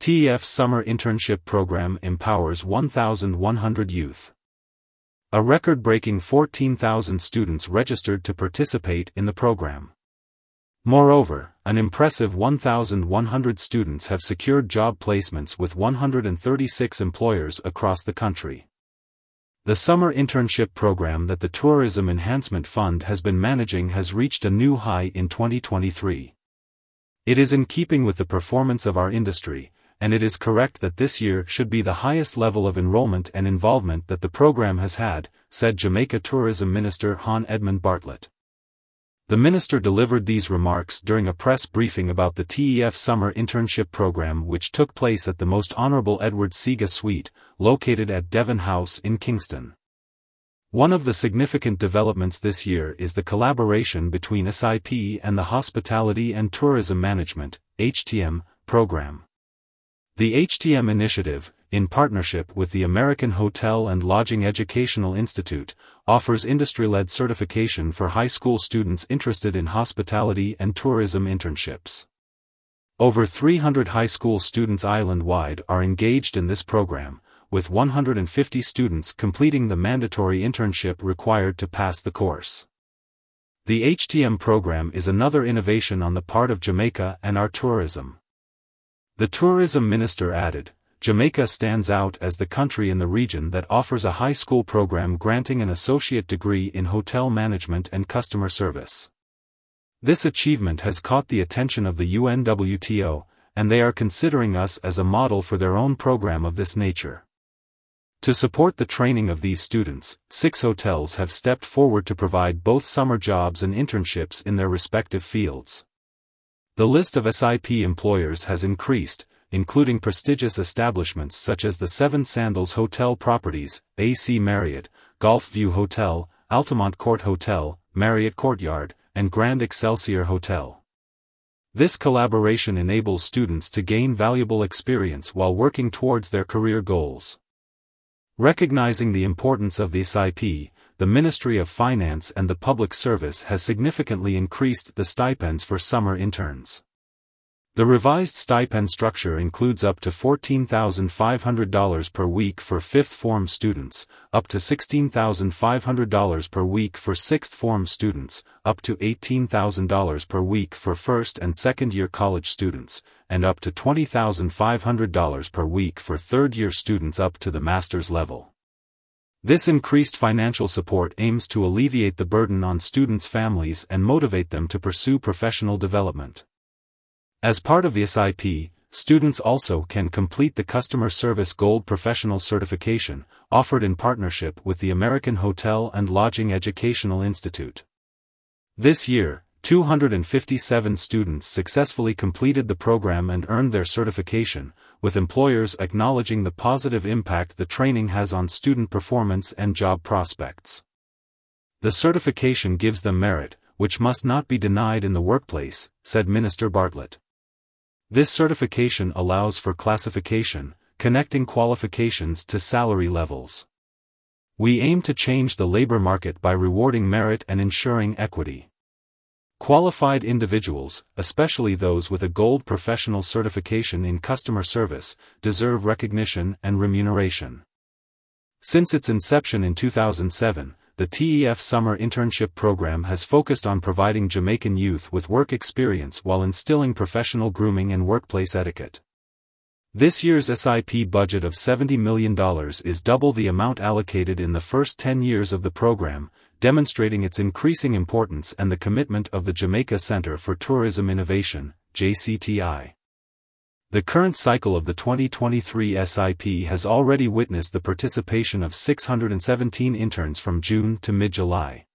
TEF Summer Internship Program empowers 1,100 youth. A record-breaking 14,000 students registered to participate in the program. Moreover, an impressive 1,100 students have secured job placements with 136 employers across the country. The summer internship program that the Tourism Enhancement Fund has been managing has reached a new high in 2023. It is in keeping with the performance of our industry, and it is correct that this year should be the highest level of enrollment and involvement that the program has had, said Jamaica Tourism Minister Hon Edmund Bartlett. The minister delivered these remarks during a press briefing about the TEF summer internship program which took place at the Most Honorable Edward Seaga Suite, located at Devon House in Kingston. One of the significant developments this year is the collaboration between SIP and the Hospitality and Tourism Management, HTM, program. The HTM initiative, in partnership with the American Hotel and Lodging Educational Institute, offers industry-led certification for high school students interested in hospitality and tourism internships. Over 300 high school students island-wide are engaged in this program, with 150 students completing the mandatory internship required to pass the course. The HTM program is another innovation on the part of Jamaica and our tourism. The tourism minister added, Jamaica stands out as the country in the region that offers a high school program granting an associate degree in hotel management and customer service. This achievement has caught the attention of the UNWTO, and they are considering us as a model for their own program of this nature. To support the training of these students, six hotels have stepped forward to provide both summer jobs and internships in their respective fields. The list of SIP employers has increased, including prestigious establishments such as the Seven Sandals Hotel Properties, AC Marriott, Golf View Hotel, Altamont Court Hotel, Marriott Courtyard, and Grand Excelsior Hotel. This collaboration enables students to gain valuable experience while working towards their career goals. Recognizing the importance of the SIP, the Ministry of Finance and the Public Service has significantly increased the stipends for summer interns. The revised stipend structure includes up to $14,500 per week for fifth form students, up to $16,500 per week for sixth form students, up to $18,000 per week for first and second year college students, and up to $20,500 per week for third year students up to the master's level. This increased financial support aims to alleviate the burden on students' families and motivate them to pursue professional development. As part of the SIP, students also can complete the Customer Service Gold Professional Certification, offered in partnership with the American Hotel and Lodging Educational Institute. This year, 257 students successfully completed the program and earned their certification, with employers acknowledging the positive impact the training has on student performance and job prospects. The certification gives them merit, which must not be denied in the workplace, said Minister Bartlett. This certification allows for classification, connecting qualifications to salary levels. We aim to change the labor market by rewarding merit and ensuring equity. Qualified individuals, especially those with a gold professional certification in customer service, deserve recognition and remuneration. Since its inception in 2007, the TEF Summer Internship Program has focused on providing Jamaican youth with work experience while instilling professional grooming and workplace etiquette. This year's SIP budget of $70 million is double the amount allocated in the first 10 years of the program, demonstrating its increasing importance and the commitment of the Jamaica Center for Tourism Innovation, JCTI. The current cycle of the 2023 SIP has already witnessed the participation of 617 interns from June to mid-July.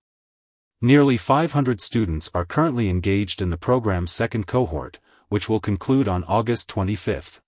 Nearly 500 students are currently engaged in the program's second cohort, which will conclude on August 25.